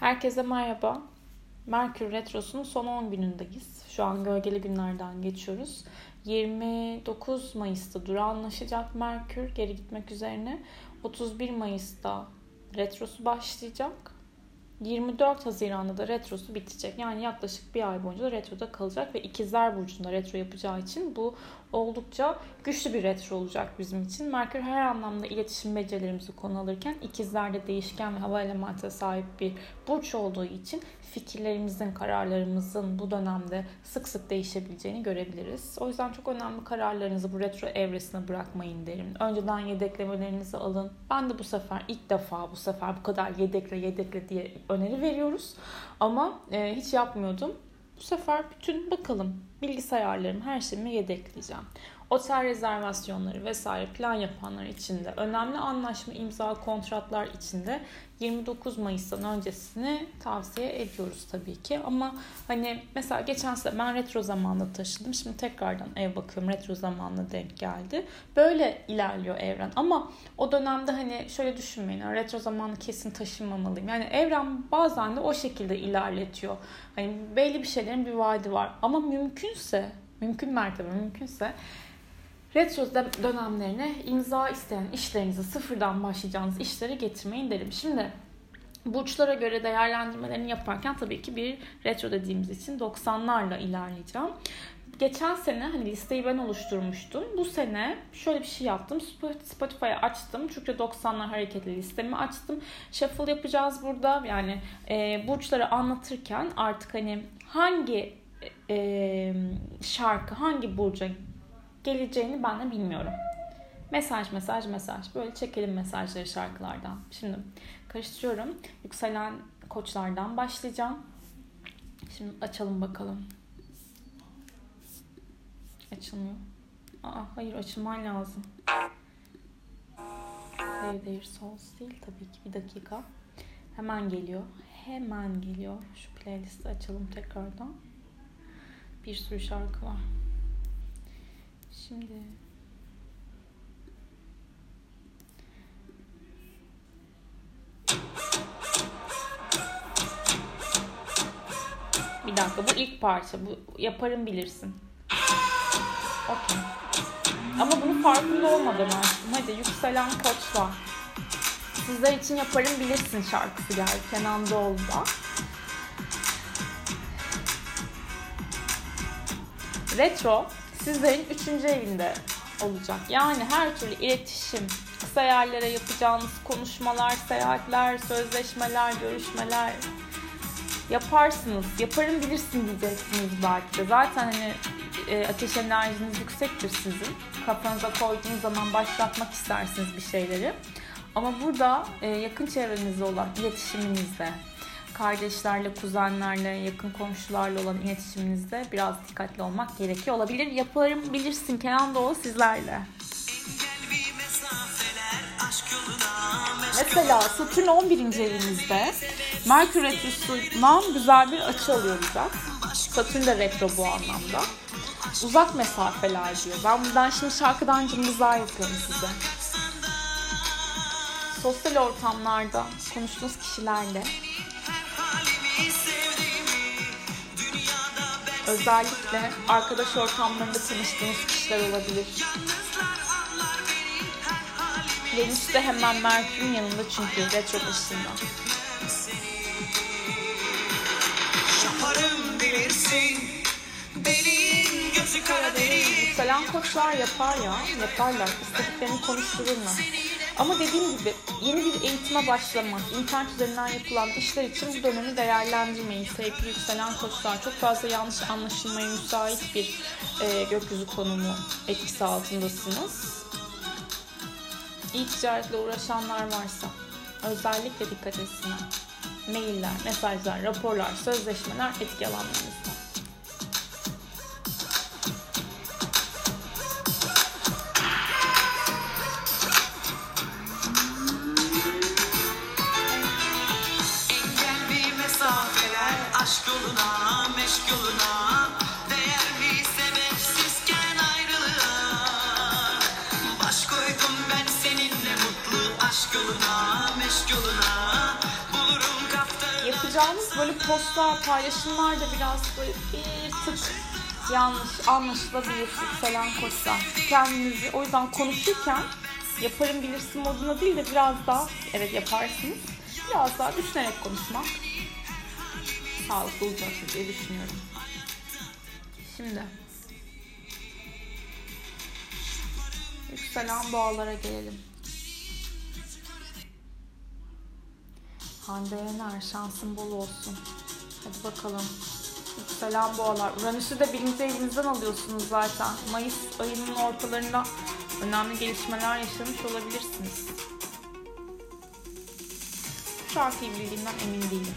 Herkese merhaba. Merkür Retrosu'nun son 10 günündeyiz. Şu an gölgeli günlerden geçiyoruz. 29 Mayıs'ta durağanlaşacak Merkür geri gitmek üzerine. 31 Mayıs'ta retrosu başlayacak. 24 Haziran'da da retrosu bitecek. Yani yaklaşık bir ay boyunca da retroda kalacak ve ikizler burcunda retro yapacağı için bu oldukça güçlü bir retro olacak bizim için. Merkür her anlamda iletişim becerilerimizi konu alırken ikizlerde değişken ve hava elementine sahip bir burç olduğu için fikirlerimizin, kararlarımızın bu dönemde sık sık değişebileceğini görebiliriz. O yüzden çok önemli kararlarınızı bu retro evresine bırakmayın derim. Önceden yedeklemelerinizi alın. Ben de bu sefer ilk defa bu sefer bu kadar yedekle yedekle diye öneri veriyoruz. Ama e, hiç yapmıyordum. Bu sefer bütün bakalım bilgisayarlarım her şeyimi yedekleyeceğim. Otel rezervasyonları vesaire plan yapanlar için de önemli anlaşma imza kontratlar için de 29 Mayıs'tan öncesini tavsiye ediyoruz tabii ki. Ama hani mesela geçen sene ben retro zamanla taşıdım. Şimdi tekrardan ev bakıyorum retro zamanla denk geldi. Böyle ilerliyor evren. Ama o dönemde hani şöyle düşünmeyin. Retro zamanı kesin taşınmamalıyım. Yani evren bazen de o şekilde ilerletiyor. Hani belli bir şeylerin bir vaadi var. Ama mümkünse mümkün mertebe mümkünse retro dönemlerine imza isteyen işlerinizi sıfırdan başlayacağınız işleri getirmeyin derim. Şimdi burçlara göre değerlendirmelerini yaparken tabii ki bir retro dediğimiz için 90'larla ilerleyeceğim. Geçen sene hani listeyi ben oluşturmuştum. Bu sene şöyle bir şey yaptım. Spotify'ı açtım. Çünkü 90'lar hareketli listemi açtım. Shuffle yapacağız burada. Yani e, burçları anlatırken artık hani hangi e, şarkı hangi burca geleceğini ben de bilmiyorum. Mesaj, mesaj, mesaj. Böyle çekelim mesajları şarkılardan. Şimdi karıştırıyorum. Yükselen koçlardan başlayacağım. Şimdi açalım bakalım. Açılmıyor. Aa, hayır açılman lazım. Save Their Souls değil tabii ki. Bir dakika. Hemen geliyor. Hemen geliyor. Şu playlisti açalım tekrardan. Bir sürü şarkı var. Şimdi Bir dakika bu ilk parça. Bu yaparım bilirsin. Okey. Ama bunu farkında olmadan açtım. Hadi yükselen koçlar. Sizler için yaparım bilirsin şarkısı geldi Kenan Doğulu'da. Retro sizlerin üçüncü evinde olacak. Yani her türlü iletişim, kısa yerlere yapacağınız konuşmalar, seyahatler, sözleşmeler, görüşmeler yaparsınız. Yaparım bilirsin diyeceksiniz belki de. Zaten hani e, ateş enerjiniz yüksektir sizin. Kafanıza koyduğunuz zaman başlatmak istersiniz bir şeyleri. Ama burada e, yakın çevrenizde olan iletişiminizde, kardeşlerle, kuzenlerle, yakın komşularla olan iletişiminizde biraz dikkatli olmak gerekiyor olabilir. Yaparım bilirsin Kenan Doğulu sizlerle. Mesela Satürn 11. evinizde Merkür Retrosu'ndan güzel bir açı alıyor bize. Satürn de retro bu anlamda. Uzak mesafeler diyor. Ben buradan şimdi şarkıdan cımbızlar yapıyorum size. Sosyal ortamlarda konuştuğunuz kişilerle Özellikle arkadaş ortamlarında tanıştığınız kişiler olabilir. Venüs de hemen Merkür'ün yanında çünkü retro başında. Yükselen koçlar yapar ya, yaparlar. İstediklerini konuştururlar. Ama dediğim gibi yeni bir eğitime başlamak, internet üzerinden yapılan işler için bu dönemi değerlendirmeyin. Sevgili yükselen koçlar çok fazla yanlış anlaşılmaya müsait bir e, gökyüzü konumu etkisi altındasınız. İyi ticaretle uğraşanlar varsa özellikle dikkat etsinler. Mailler, mesajlar, raporlar, sözleşmeler etki alanlarınızda. Yapacağımız böyle postlar, paylaşımlar da biraz böyle bir tık yanlış anlaşılabilir yükselen koçsa. Kendinizi o yüzden konuşurken yaparım bilirsin moduna değil de biraz daha evet yaparsınız. Biraz daha düşünerek konuşmak sağlıklı olacaktır diye düşünüyorum. Şimdi yükselen boğalara gelelim. Hande Yener şansın bol olsun. Hadi bakalım. Yükselen boğalar. Uranüs'ü de birinci evinizden alıyorsunuz zaten. Mayıs ayının ortalarında önemli gelişmeler yaşamış olabilirsiniz. Bu şarkıyı bildiğimden emin değilim.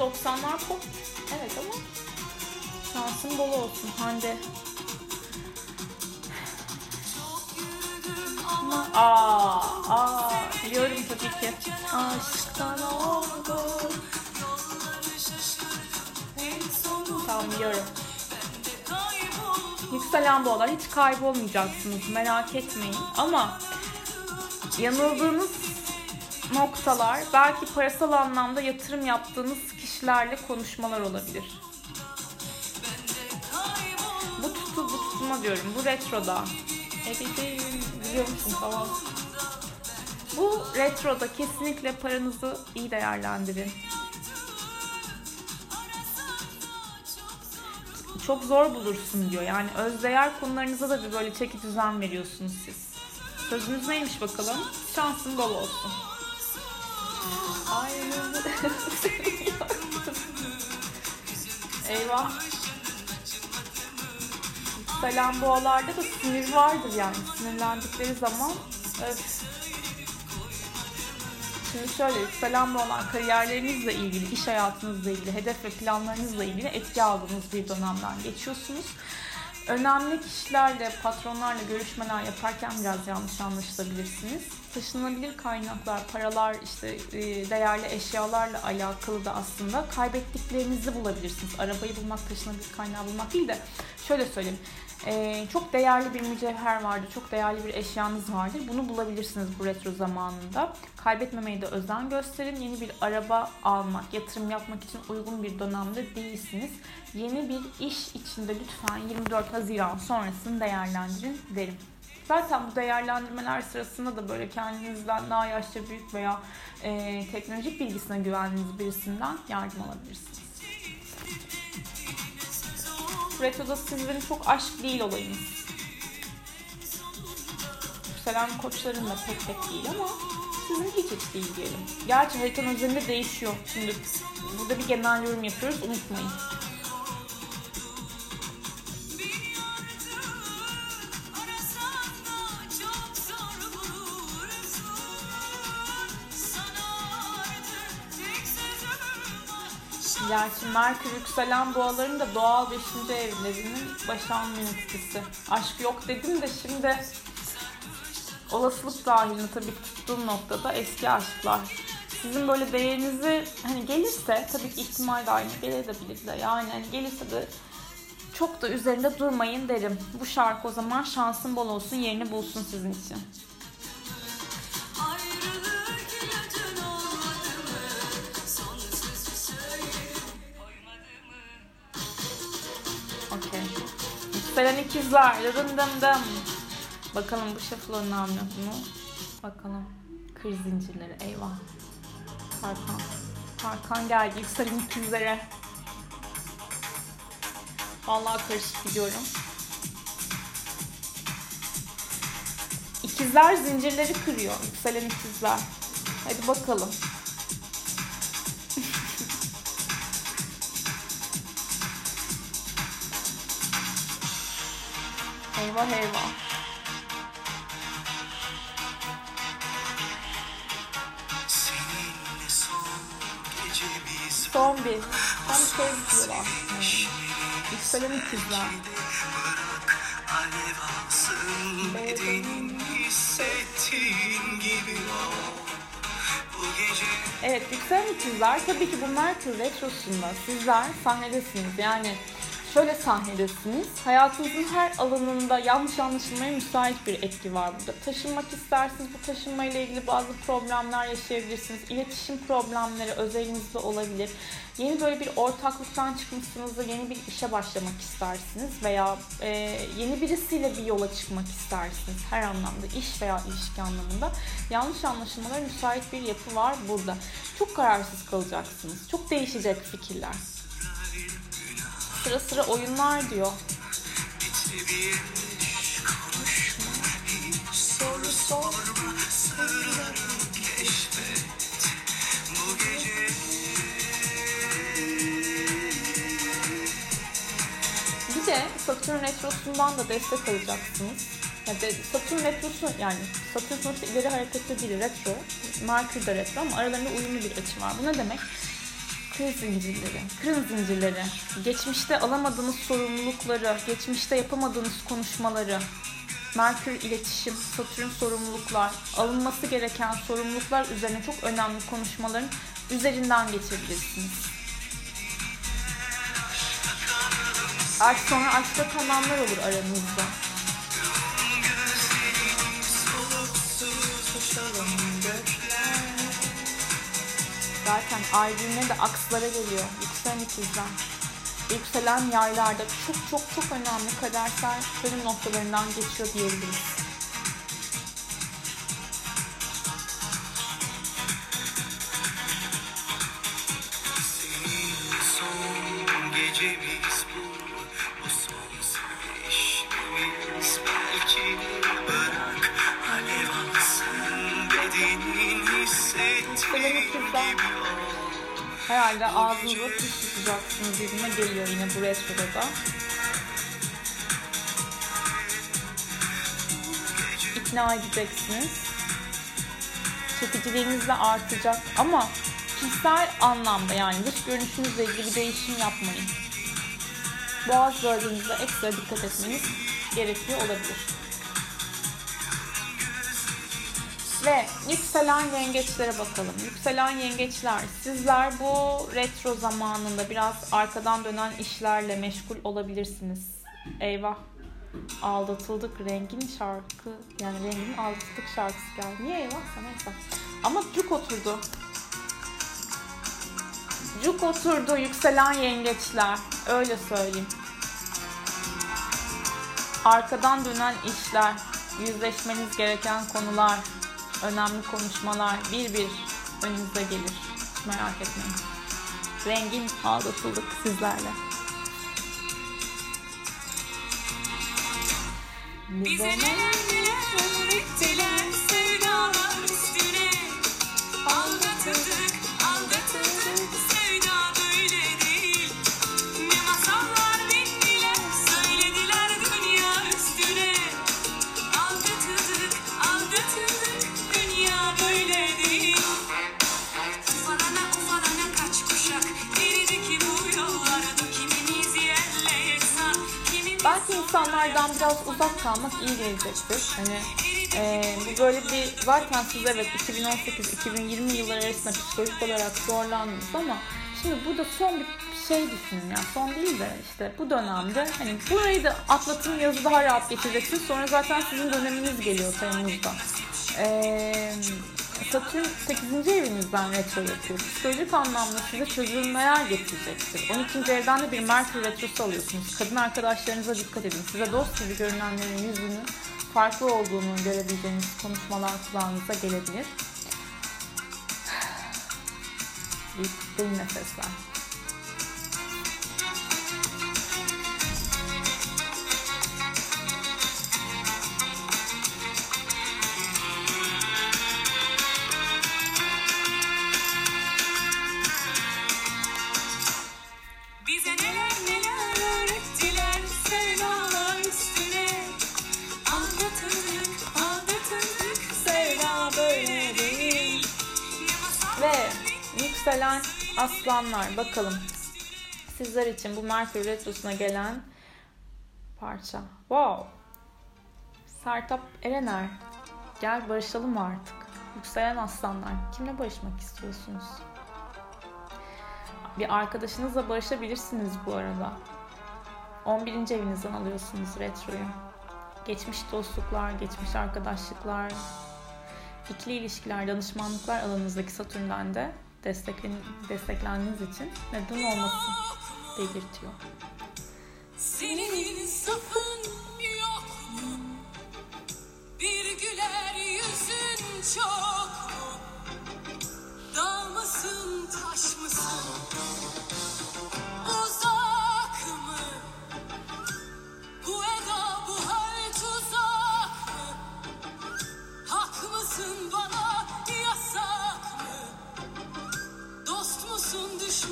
90'lar pop. Evet ama şansın bol olsun Hande. Ama aa, aa biliyorum tabii ki. Aşktan oldu. Tamam biliyorum. Yükselen boğalar hiç kaybolmayacaksınız merak etmeyin. Ama yanıldığınız noktalar belki parasal anlamda yatırım yaptığınız kişilerle konuşmalar olabilir. Bu tutu bu tutma diyorum. Bu retroda. Ebedeyim biliyormuşum falan. Bu retroda kesinlikle paranızı iyi değerlendirin. Çok zor bulursun diyor. Yani özdeğer konularınıza da bir böyle çeki düzen veriyorsunuz siz. Sözünüz neymiş bakalım? Şansın bol olsun. Aynen. Eyvah. Yükselen boğalarda da sinir vardır yani. Sinirlendikleri zaman öf. Şimdi şöyle yükselen boğalar kariyerlerinizle ilgili, iş hayatınızla ilgili, hedef ve planlarınızla ilgili etki aldığınız bir dönemden geçiyorsunuz. Önemli kişilerle, patronlarla görüşmeler yaparken biraz yanlış anlaşılabilirsiniz. Taşınabilir kaynaklar, paralar, işte e, değerli eşyalarla alakalı da aslında kaybettiklerinizi bulabilirsiniz. Arabayı bulmak, taşınabilir kaynağı bulmak değil de şöyle söyleyeyim. Ee, çok değerli bir mücevher vardır, çok değerli bir eşyanız vardır. Bunu bulabilirsiniz bu retro zamanında. Kaybetmemeye de özen gösterin. Yeni bir araba almak, yatırım yapmak için uygun bir dönemde değilsiniz. Yeni bir iş içinde lütfen 24 Haziran sonrasını değerlendirin derim. Zaten bu değerlendirmeler sırasında da böyle kendinizden daha yaşça büyük veya e, teknolojik bilgisine güvendiğiniz birisinden yardım alabilirsiniz. Retro'da sizlerin çok aşk değil olayınız. Yükselen koçların da pek pek değil ama sizin hiç hiç değil diyelim. Gerçi haritanın üzerinde değişiyor. Şimdi burada bir genel yorum yapıyoruz unutmayın. Gerçi Merkür yükselen boğaların da doğal 5. evlerinin başan yöneticisi. Aşk yok dedim de şimdi olasılık dahilinde tabii tuttuğum noktada eski aşklar. Sizin böyle değerinizi hani gelirse tabii ki ihtimal dahilinde gelebilir de yani hani gelirse de çok da üzerinde durmayın derim. Bu şarkı o zaman şansın bol olsun yerini bulsun sizin için. Yükselen ikizler. Dım dım dım. Bakalım bu şafılonun hamle mu? Bakalım. Kır zincirleri. Eyvah. Tarkan. Tarkan geldi. Yükselen ikizlere. Vallahi karışık gidiyorum. İkizler zincirleri kırıyor. Yükselen ikizler. Hadi bakalım. Eyvah eyvah. Son bir. Tam şey diyorlar. Yükselen ikizler. Evet yükselen ikizler tabii ki bu Merkür Retrosu'nda sizler sahnedesiniz. Yani şöyle sahnedesiniz. Hayatınızın her alanında yanlış anlaşılmaya müsait bir etki var burada. Taşınmak istersiniz. Bu taşınmayla ilgili bazı problemler yaşayabilirsiniz. İletişim problemleri özelinizde olabilir. Yeni böyle bir ortaklıktan çıkmışsınız da yeni bir işe başlamak istersiniz veya e, yeni birisiyle bir yola çıkmak istersiniz. Her anlamda iş veya ilişki anlamında yanlış anlaşılmalara müsait bir yapı var burada. Çok kararsız kalacaksınız. Çok değişecek fikirler. Sıra sıra oyunlar diyor. Soru sor. Bir de Satürn Retrosu'ndan da destek alacaksınız. Yani de, Satürn Retrosu yani Satürn sonuçta ileri hareketli bir retro. Merkür de retro ama aralarında uyumlu bir açı var. Bu ne demek? Kriz zincirleri, kriz zincirleri, geçmişte alamadığınız sorumlulukları, geçmişte yapamadığınız konuşmaları, Merkür iletişim, Satürn sorumluluklar, alınması gereken sorumluluklar üzerine çok önemli konuşmaların üzerinden geçebilirsiniz. Artık sonra aşkta tamamlar olur aranızda. Zaten ay düğümleri de akslara geliyor. Yükselen ikizden. Yükselen yaylarda çok çok çok önemli kadersel dönüm noktalarından geçiyor diyebiliriz. bu, bu Herhalde ağzınıza kuş tutacaksınız gibime geliyor yine bu restoda. İkna edeceksiniz. Çekiciliğiniz de artacak ama kişisel anlamda yani dış görünüşünüzle ilgili bir değişim yapmayın. Boğaz bölgenizde ekstra dikkat etmeniz gerekiyor olabilir. Ve yükselen yengeçlere bakalım. Yükselen yengeçler, sizler bu retro zamanında biraz arkadan dönen işlerle meşgul olabilirsiniz. Eyvah, aldatıldık rengin şarkı, yani rengin aldatıldık şarkısı geldi. Niye eyvah sana neyse. Ama cuk oturdu. Cuk oturdu yükselen yengeçler. Öyle söyleyeyim. Arkadan dönen işler, yüzleşmeniz gereken konular, önemli konuşmalar bir bir önünüze gelir. Hiç merak etmeyin. Rengin aldatıldık sizlerle. Bize neler neler öğrettiler Belki insanlardan biraz uzak kalmak iyi gelecektir. Hani e, bu böyle bir zaten siz evet 2018-2020 yılları arasında psikolojik olarak zorlandınız ama şimdi burada son bir şey düşünün yani son değil de işte bu dönemde hani burayı da atlatın yazı daha rahat geçireceksiniz. Sonra zaten sizin döneminiz geliyor Temmuz'da. Ee, Satürn 8. evinizden retro yapıyor. Psikolojik anlamda size çözülmeler getirecektir. 12. evden de bir Merkür retrosu alıyorsunuz. Kadın arkadaşlarınıza dikkat edin. Size dost gibi görünenlerin yüzünü farklı olduğunu görebileceğiniz konuşmalar kulağınıza gelebilir. Derin nefesler. Aslanlar bakalım sizler için bu Merkür Retrosu'na gelen parça. Wow! Sertap Erener. Gel barışalım artık? Yükselen aslanlar. Kimle barışmak istiyorsunuz? Bir arkadaşınızla barışabilirsiniz bu arada. 11. evinizden alıyorsunuz retroyu. Geçmiş dostluklar, geçmiş arkadaşlıklar, ikili ilişkiler, danışmanlıklar alanınızdaki Satürn'den de desteklen desteklendiğiniz için neden olmasın belirtiyor. Senin insafın yok mu? Bir güler yüzün çok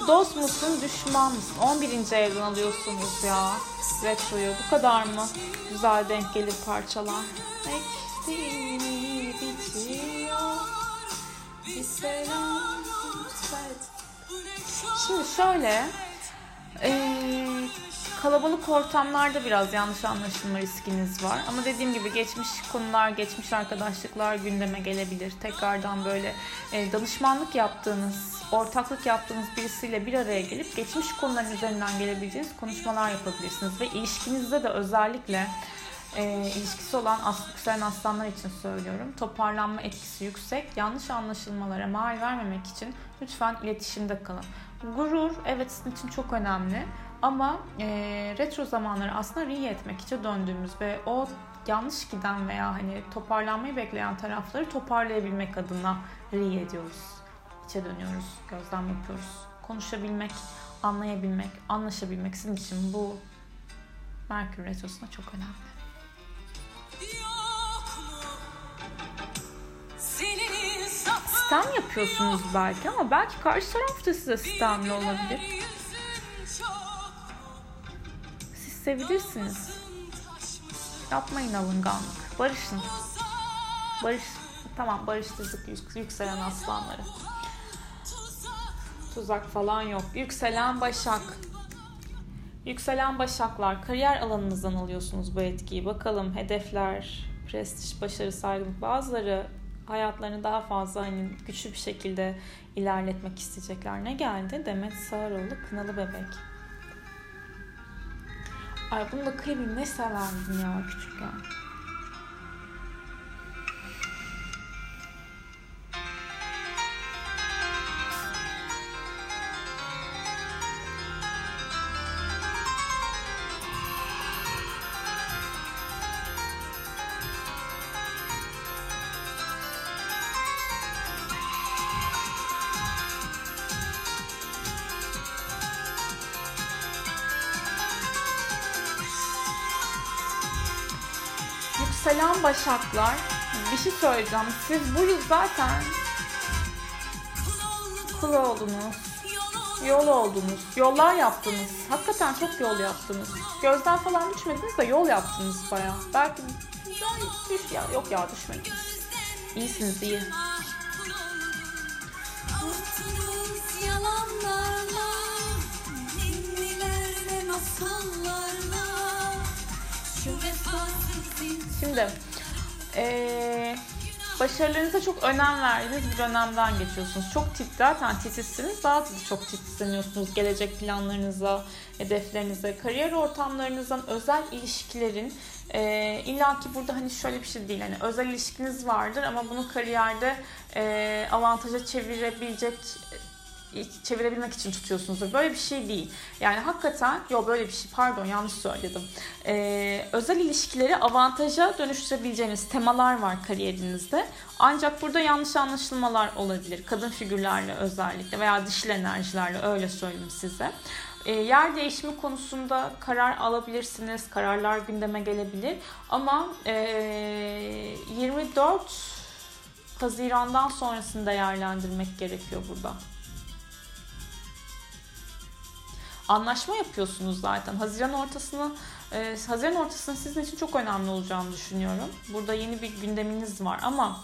Dost musun düşman mısın? 11. evden alıyorsunuz ya retroyu. Bu kadar mı? Güzel denk gelir parçalar. Ektiğini bitiyor. Bir selam Şimdi şöyle ee, kalabalık ortamlarda biraz yanlış anlaşılma riskiniz var. Ama dediğim gibi geçmiş konular, geçmiş arkadaşlıklar gündeme gelebilir. Tekrardan böyle e, danışmanlık yaptığınız, ortaklık yaptığınız birisiyle bir araya gelip geçmiş konuların üzerinden gelebileceğiniz konuşmalar yapabilirsiniz. Ve ilişkinizde de özellikle e, ilişkisi olan as yükselen aslanlar için söylüyorum. Toparlanma etkisi yüksek. Yanlış anlaşılmalara mal vermemek için lütfen iletişimde kalın. Gurur evet sizin için çok önemli. Ama e, retro zamanları aslında riye etmek için döndüğümüz ve o yanlış giden veya hani toparlanmayı bekleyen tarafları toparlayabilmek adına riye ediyoruz. İçe dönüyoruz, gözlem yapıyoruz. Konuşabilmek, anlayabilmek, anlaşabilmek sizin için bu Merkür Retrosu'na çok önemli. Sistem yapıyorsunuz belki ama belki karşı taraf da size sistemli olabilir. Siz sevilirsiniz. Yapmayın alınganlık. Barışın. Barış. Tamam barıştırdık yükselen aslanları. Tuzak falan yok. Yükselen başak. Yükselen başaklar kariyer alanınızdan alıyorsunuz bu etkiyi. Bakalım hedefler, prestij, başarı, saygınlık bazıları hayatlarını daha fazla hani güçlü bir şekilde ilerletmek isteyecekler. Ne geldi? Demet Sağaroğlu Kınalı Bebek. Ay bunu da kıymayayım ne severdim ya küçükken. Başaklar. Bir şey söyleyeceğim. Siz bu yıl zaten kul oldunuz. Yol oldunuz. Yollar yaptınız. Hakikaten çok yol yaptınız. Gözden falan düşmediniz de yol yaptınız baya. Belki düş ya yok ya düşmediniz. İyisiniz iyi. Şimdi ee, başarılarınıza çok önem verdiğiniz bir dönemden geçiyorsunuz. Çok tit, zaten titizsiniz. Daha da çok titizleniyorsunuz gelecek planlarınıza, hedeflerinize, kariyer ortamlarınızdan, özel ilişkilerin e, illa ki burada hani şöyle bir şey değil. Hani özel ilişkiniz vardır ama bunu kariyerde e, avantaja çevirebilecek çevirebilmek için tutuyorsunuzdur. Böyle bir şey değil. Yani hakikaten yok böyle bir şey pardon yanlış söyledim. Ee, özel ilişkileri avantaja dönüştürebileceğiniz temalar var kariyerinizde. Ancak burada yanlış anlaşılmalar olabilir. Kadın figürlerle özellikle veya dişil enerjilerle öyle söyleyeyim size. E, yer değişimi konusunda karar alabilirsiniz. Kararlar gündeme gelebilir. Ama e, 24 Haziran'dan sonrasını değerlendirmek gerekiyor burada. Anlaşma yapıyorsunuz zaten. Haziran ortasını e, Haziran ortasının sizin için çok önemli olacağını düşünüyorum. Burada yeni bir gündeminiz var ama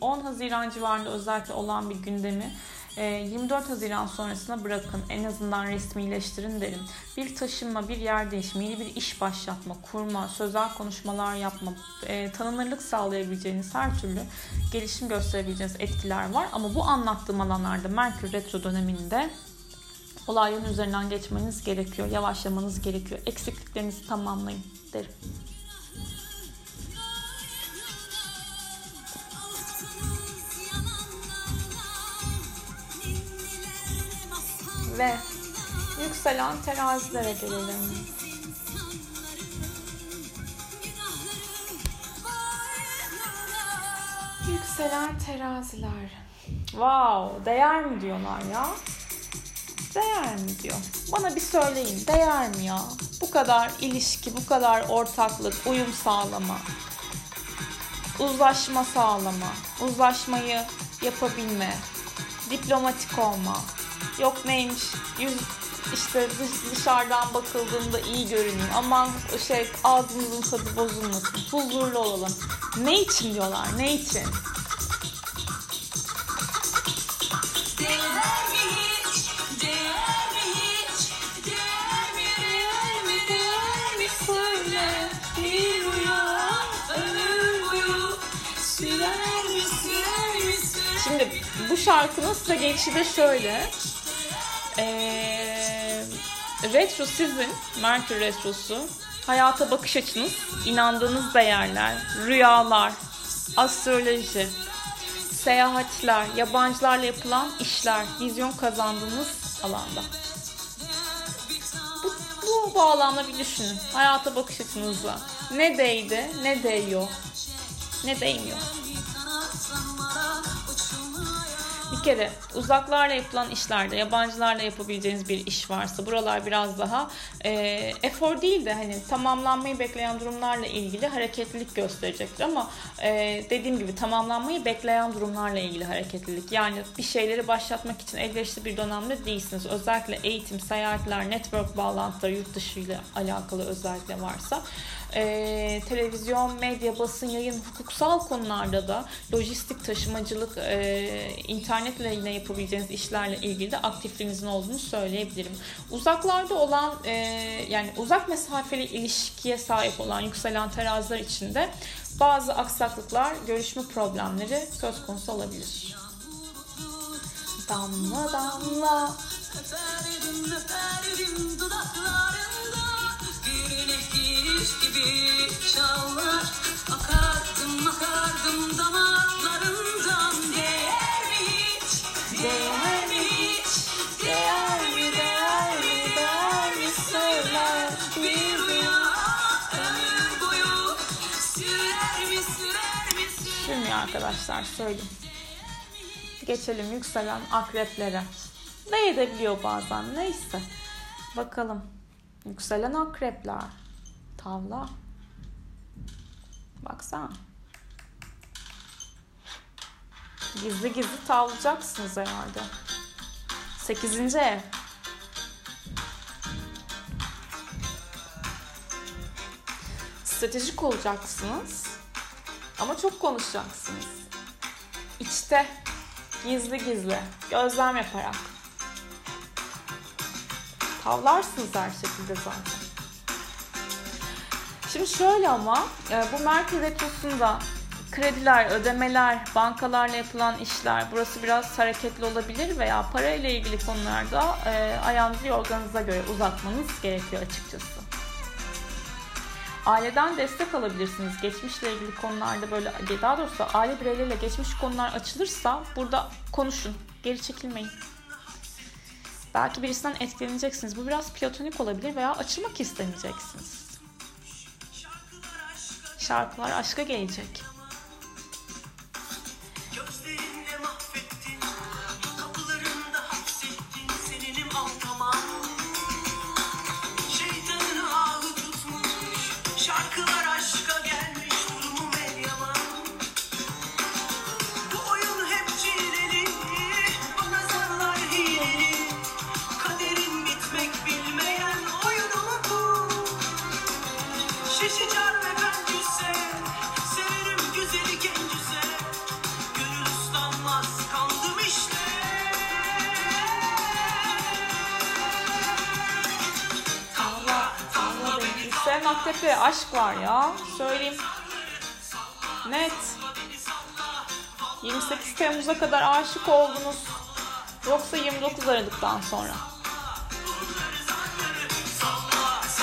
10 Haziran civarında özellikle olan bir gündemi 24 e, Haziran sonrasına bırakın. En azından resmileştirin derim. Bir taşınma, bir yer değişimi, yeni bir iş başlatma, kurma, sözel konuşmalar yapma, e, tanınırlık sağlayabileceğiniz her türlü gelişim gösterebileceğiniz etkiler var. Ama bu anlattığım alanlarda Merkür Retro döneminde olayların üzerinden geçmeniz gerekiyor. Yavaşlamanız gerekiyor. Eksikliklerinizi tamamlayın derim. Ve yükselen terazilere gelelim. Yükselen teraziler. Wow, değer mi diyorlar ya? Değer mi diyor. Bana bir söyleyin, değer mi ya? Bu kadar ilişki, bu kadar ortaklık, uyum sağlama, uzlaşma sağlama, uzlaşmayı yapabilme, diplomatik olma. Yok neymiş, yüz işte dış, dışarıdan bakıldığında iyi görüneyim. Aman şey ağzımızın tadı bozulmasın. Huzurlu olalım. Ne için diyorlar? Ne için? Şarkının size gelişi de şöyle. Ee, retro sizin, Merkür Retrosu, hayata bakış açınız, inandığınız değerler, rüyalar, astroloji, seyahatler, yabancılarla yapılan işler, vizyon kazandığınız alanda. Bu, bu bağlamda bir düşünün. Hayata bakış açınızla. Ne değdi, ne değiyor, ne değmiyor. Bir kere uzaklarla yapılan işlerde, yabancılarla yapabileceğiniz bir iş varsa buralar biraz daha e, efor değil de hani tamamlanmayı bekleyen durumlarla ilgili hareketlilik gösterecektir ama e, dediğim gibi tamamlanmayı bekleyen durumlarla ilgili hareketlilik. Yani bir şeyleri başlatmak için elverişli bir dönemde değilsiniz. Özellikle eğitim, seyahatler, network bağlantıları, yurt dışı ile alakalı özellikle varsa e, televizyon, medya, basın, yayın, hukuksal konularda da lojistik, taşımacılık, e, internetle yine yapabileceğiniz işlerle ilgili de aktifliğinizin olduğunu söyleyebilirim. Uzaklarda olan e, yani uzak mesafeli ilişkiye sahip olan yükselen teraziler içinde bazı aksaklıklar, görüşme problemleri söz konusu olabilir. Damla damla Öperim öperim dudaklarında Bir nehir gibi çağlar Akardım akardım damarlarından Sürmüyor arkadaşlar söyleyeyim geçelim yükselen akreplere. Ne edebiliyor bazen neyse. Bakalım. Yükselen akrepler. Tavla. Baksana. Gizli gizli tavlayacaksınız herhalde. Sekizinci ev. Stratejik olacaksınız. Ama çok konuşacaksınız. İçte Gizli gizli. Gözlem yaparak. Tavlarsınız her şekilde zaten. Şimdi şöyle ama e, bu Merkür Retrosu'nda krediler, ödemeler, bankalarla yapılan işler burası biraz hareketli olabilir veya parayla ilgili konularda e, ayağınızı yorganınıza göre uzatmanız gerekiyor açıkçası. Aileden destek alabilirsiniz. Geçmişle ilgili konularda böyle daha doğrusu aile bireyleriyle geçmiş konular açılırsa burada konuşun. Geri çekilmeyin. Belki birisinden etkileneceksiniz. Bu biraz platonik olabilir veya açılmak istemeyeceksiniz. Şarkılar aşka gelecek. oh, oh. Aktepe aşk var ya. Söyleyeyim. Net. 28 Temmuz'a kadar aşık oldunuz. Yoksa 29 Aralık'tan sonra.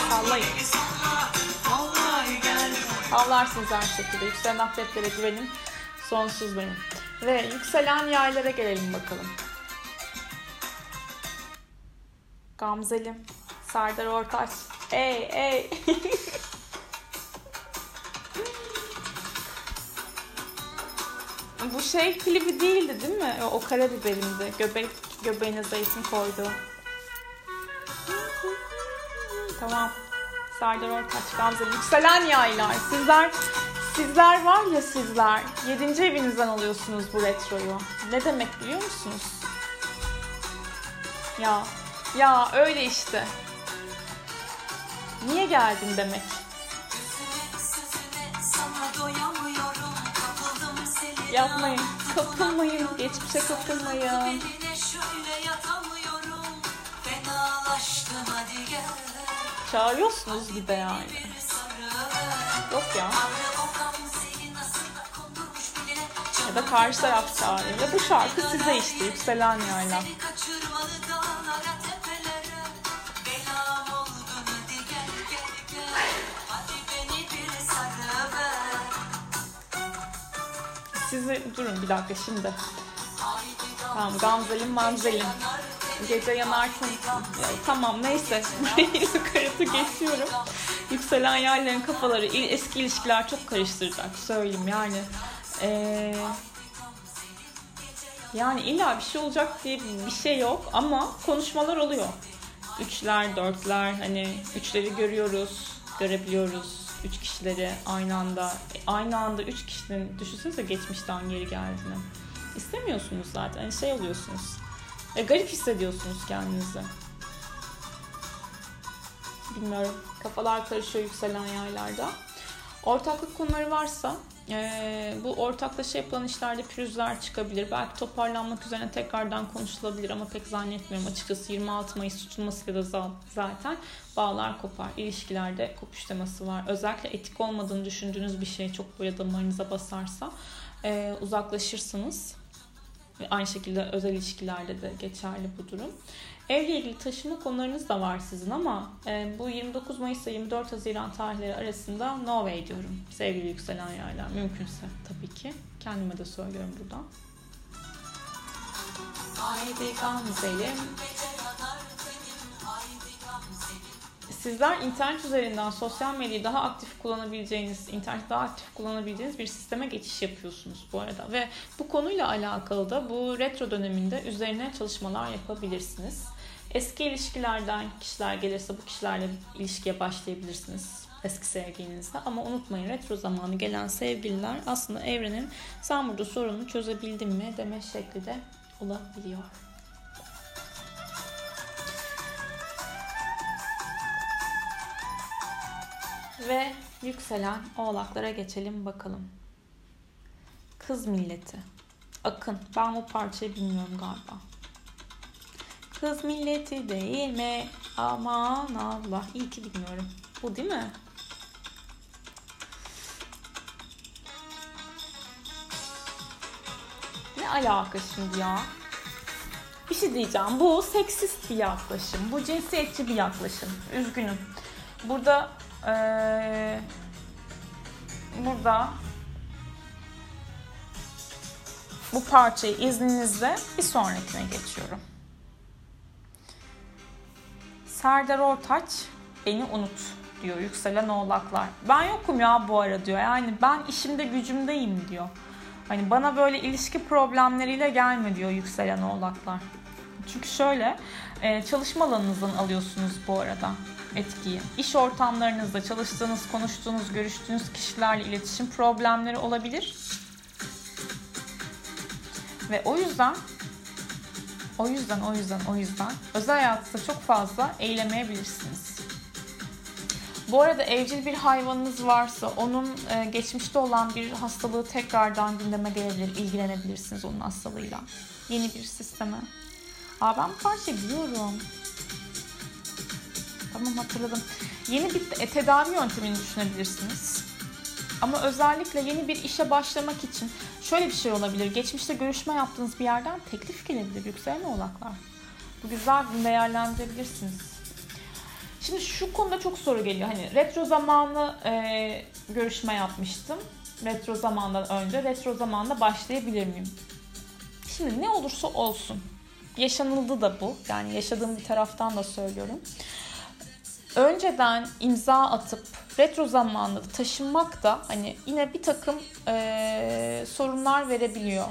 Sallayın. Sallarsınız her şekilde. Yükselen atletlere güvenin. Sonsuz benim. Ve yükselen yaylara gelelim bakalım. Gamzelim. Serdar Ortaç. Ey ey. Bu şey klibi değildi değil mi? O karabiberindi. Göbek, göbeğine zeytin koydu. Tamam. Serdar Ortaç, Gamze, Yükselen Yaylar. Sizler sizler var ya sizler. Yedinci evinizden alıyorsunuz bu retroyu. Ne demek biliyor musunuz? Ya, ya öyle işte. Niye geldin demek. Yapmayın. Kapılmayın. Geçmişe kapılmayın. Çağırıyorsunuz gibi yani. Yok ya. Ya da karşı taraf çağırıyor. Ya bu şarkı size işte yükselen yayla. Durun bir dakika şimdi. Tamam Gamzelim Manzelim. Gece yanarsın. Ya, tamam neyse. Yukarıda geçiyorum. Yükselen yerlerin kafaları eski ilişkiler çok karıştıracak söyleyeyim yani. Ee, yani illa bir şey olacak diye bir şey yok ama konuşmalar oluyor. Üçler, dörtler hani üçleri görüyoruz, görebiliyoruz. Üç kişileri aynı anda aynı anda üç kişinin düşünsenize geçmişten geri geldiğini. İstemiyorsunuz zaten. Hani şey oluyorsunuz. E, garip hissediyorsunuz kendinizi. Bilmiyorum. Kafalar karışıyor yükselen yaylarda. Ortaklık konuları varsa e, bu ortaklaşa yapılan işlerde pürüzler çıkabilir. Belki toparlanmak üzerine tekrardan konuşulabilir ama pek zannetmiyorum. Açıkçası 26 Mayıs tutulmasıyla da zaten bağlar kopar. İlişkilerde kopuş teması var. Özellikle etik olmadığını düşündüğünüz bir şey çok böyle damarınıza basarsa e, uzaklaşırsınız. Aynı şekilde özel ilişkilerde de geçerli bu durum. Evle ilgili taşıma konularınız da var sizin ama e, bu 29 Mayıs ile 24 Haziran tarihleri arasında no way diyorum. Sevgili yükselen yaylar. Mümkünse tabii ki. Kendime de söylüyorum buradan. Haydi Gamze'lim. Sizler internet üzerinden sosyal medyayı daha aktif kullanabileceğiniz, internet daha aktif kullanabileceğiniz bir sisteme geçiş yapıyorsunuz bu arada. Ve bu konuyla alakalı da bu retro döneminde üzerine çalışmalar yapabilirsiniz. Eski ilişkilerden kişiler gelirse bu kişilerle ilişkiye başlayabilirsiniz eski sevgilinizle. Ama unutmayın retro zamanı gelen sevgililer aslında evrenin sen burada sorunu çözebildin mi deme şekli de olabiliyor. Ve yükselen oğlaklara geçelim bakalım. Kız milleti. Akın. Ben o parçayı bilmiyorum galiba. Kız milleti değil mi? Aman Allah. İyi ki bilmiyorum. Bu değil mi? Ne alaka şimdi ya? Bir şey diyeceğim. Bu seksist bir yaklaşım. Bu cinsiyetçi bir yaklaşım. Üzgünüm. Burada ee, burada bu parçayı izninizle bir sonrakine geçiyorum. Serdar Ortaç beni unut diyor yükselen oğlaklar. Ben yokum ya bu ara diyor. Yani ben işimde gücümdeyim diyor. Hani bana böyle ilişki problemleriyle gelme diyor yükselen oğlaklar. Çünkü şöyle çalışma alanınızdan alıyorsunuz bu arada etkiyi. İş ortamlarınızda çalıştığınız, konuştuğunuz, görüştüğünüz kişilerle iletişim problemleri olabilir. Ve o yüzden o yüzden o yüzden o yüzden özel hayatınızda çok fazla eylemeyebilirsiniz. Bu arada evcil bir hayvanınız varsa onun e, geçmişte olan bir hastalığı tekrardan gündeme gelebilir, ilgilenebilirsiniz onun hastalığıyla. Yeni bir sisteme. Aa ben bu parçayı biliyorum. Tamam hatırladım. Yeni bir tedavi yöntemini düşünebilirsiniz. Ama özellikle yeni bir işe başlamak için şöyle bir şey olabilir. Geçmişte görüşme yaptığınız bir yerden teklif gelebilir yükselen oğlaklar. Bu güzel değerlendirebilirsiniz. Şimdi şu konuda çok soru geliyor. Hani retro zamanlı e, görüşme yapmıştım. Retro zamandan önce. Retro zamanda başlayabilir miyim? Şimdi ne olursa olsun. Yaşanıldı da bu. Yani yaşadığım bir taraftan da söylüyorum. Önceden imza atıp retro zamanında taşınmak da hani yine bir takım e, sorunlar verebiliyor.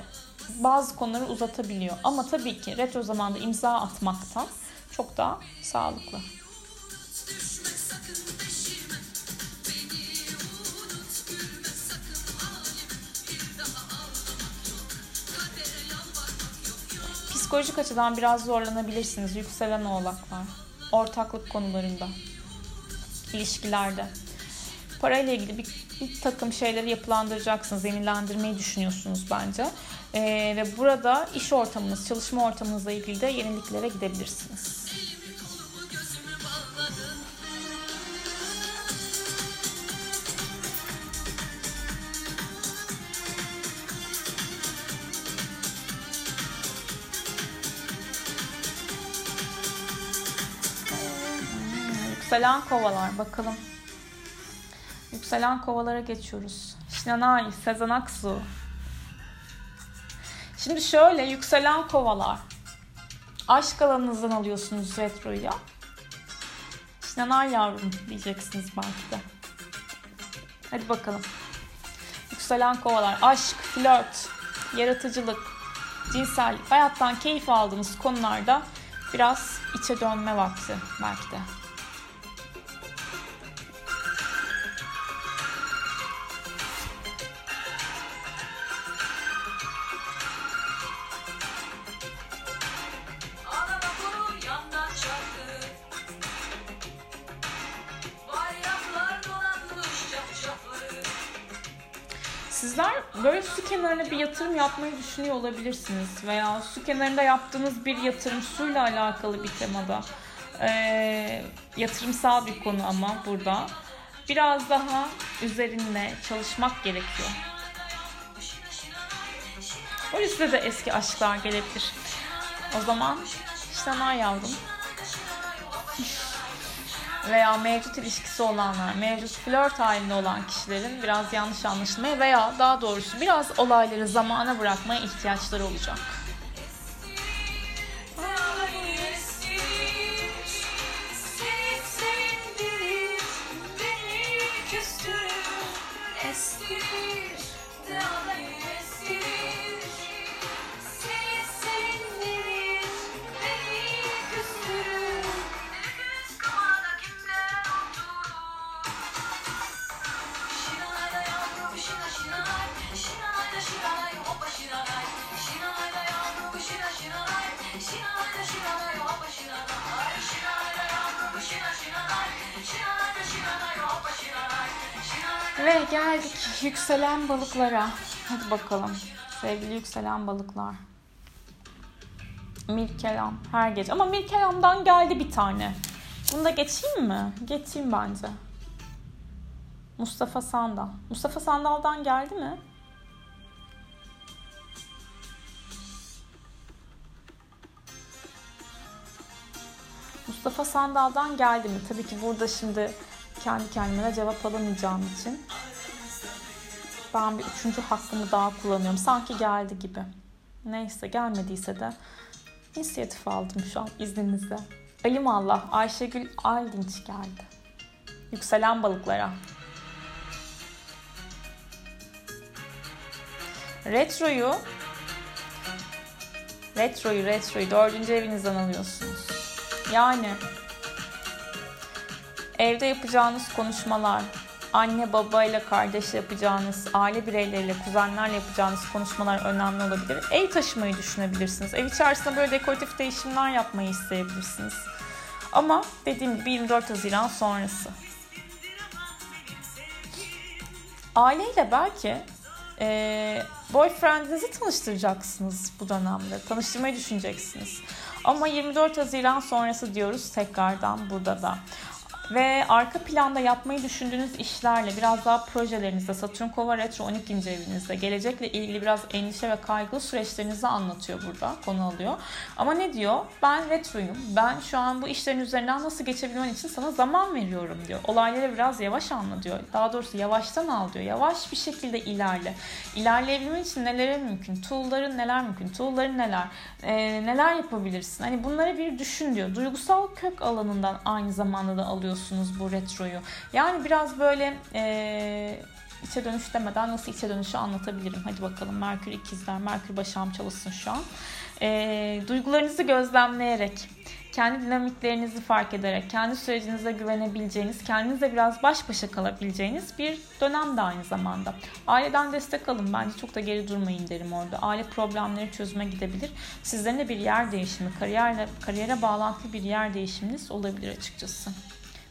Bazı konuları uzatabiliyor. Ama tabii ki retro zamanda imza atmaktan çok daha sağlıklı. Psikolojik açıdan biraz zorlanabilirsiniz yükselen oğlaklar. Ortaklık konularında, ilişkilerde. Parayla ilgili bir, bir takım şeyleri yapılandıracaksınız, yenilendirmeyi düşünüyorsunuz bence. Ee, ve burada iş ortamınız, çalışma ortamınızla ilgili de yeniliklere gidebilirsiniz. Yükselen kovalar bakalım. Yükselen kovalara geçiyoruz. Şinanay, Sezen Aksu. Şimdi şöyle yükselen kovalar. Aşk alanınızdan alıyorsunuz retroyu. Şinanay yavrum diyeceksiniz belki de. Hadi bakalım. Yükselen kovalar. Aşk, flört, yaratıcılık, cinsellik, hayattan keyif aldığınız konularda biraz içe dönme vakti belki de. Yatırım yapmayı düşünüyor olabilirsiniz. Veya su kenarında yaptığınız bir yatırım suyla alakalı bir temada. Ee, yatırımsal bir konu ama burada. Biraz daha üzerinde çalışmak gerekiyor. O listede de eski aşklar gelebilir. O zaman işte yavrum veya mevcut ilişkisi olanlar, mevcut flört halinde olan kişilerin biraz yanlış anlaşılmaya veya daha doğrusu biraz olayları zamana bırakmaya ihtiyaçları olacak. Geldik yükselen balıklara. Hadi bakalım. Sevgili yükselen balıklar. Mirkelam her gece. Ama Mirkelam'dan geldi bir tane. Bunu da geçeyim mi? Geçeyim bence. Mustafa Sandal. Mustafa Sandal'dan geldi mi? Mustafa Sandal'dan geldi mi? Tabii ki burada şimdi kendi kendime cevap alamayacağım için ben bir üçüncü hakkımı daha kullanıyorum. Sanki geldi gibi. Neyse gelmediyse de inisiyatif aldım şu an izninizle. Alim Allah Ayşegül Aldinç geldi. Yükselen balıklara. Retroyu Retroyu, retroyu dördüncü evinizden alıyorsunuz. Yani evde yapacağınız konuşmalar, anne babayla kardeş yapacağınız, aile bireyleriyle, kuzenlerle yapacağınız konuşmalar önemli olabilir. Ev taşımayı düşünebilirsiniz. Ev içerisinde böyle dekoratif değişimler yapmayı isteyebilirsiniz. Ama dediğim gibi 24 Haziran sonrası. Aileyle belki e, boyfriendinizi tanıştıracaksınız bu dönemde. Tanıştırmayı düşüneceksiniz. Ama 24 Haziran sonrası diyoruz tekrardan burada da. Ve arka planda yapmayı düşündüğünüz işlerle biraz daha projelerinizde Satürn Kova Retro 12. evinizde gelecekle ilgili biraz endişe ve kaygılı süreçlerinizi anlatıyor burada konu alıyor. Ama ne diyor? Ben retroyum. Ben şu an bu işlerin üzerinden nasıl geçebilmen için sana zaman veriyorum diyor. Olayları biraz yavaş anla diyor. Daha doğrusu yavaştan al diyor. Yavaş bir şekilde ilerle. İlerleyebilmen için neler mümkün? Tool'ların neler mümkün? Tool'ların neler? Ee, neler yapabilirsin? Hani bunları bir düşün diyor. Duygusal kök alanından aynı zamanda da alıyorsunuz bu retroyu. Yani biraz böyle e, içe dönüş demeden nasıl içe dönüşü anlatabilirim? Hadi bakalım Merkür ikizler, Merkür başağım çalışsın şu an. E, duygularınızı gözlemleyerek, kendi dinamiklerinizi fark ederek, kendi sürecinize güvenebileceğiniz, kendinizle biraz baş başa kalabileceğiniz bir dönem de aynı zamanda. Aileden destek alın. Bence çok da geri durmayın derim orada. Aile problemleri çözüme gidebilir. Sizlerin de bir yer değişimi, kariyerle, kariyere bağlantılı bir yer değişiminiz olabilir açıkçası.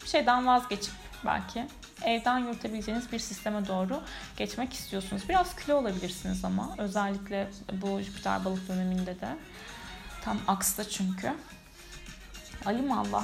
Bir şeyden vazgeçip belki evden yürütebileceğiniz bir sisteme doğru geçmek istiyorsunuz. Biraz kilo olabilirsiniz ama özellikle bu Jüpiter balık döneminde de tam aksta çünkü. Alim Allah.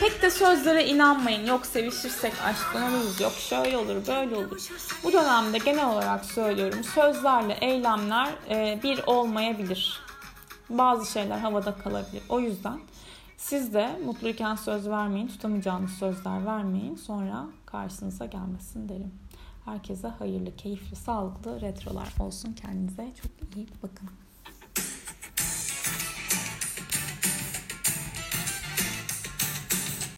Pek de sözlere inanmayın. Yok sevişirsek aşktan oluruz. Yok şöyle olur böyle olur. Bu dönemde genel olarak söylüyorum. Sözlerle eylemler e, bir olmayabilir. Bazı şeyler havada kalabilir. O yüzden siz de mutluyken söz vermeyin. Tutamayacağınız sözler vermeyin. Sonra karşınıza gelmesin derim. Herkese hayırlı, keyifli, sağlıklı retrolar olsun. Kendinize çok iyi bakın.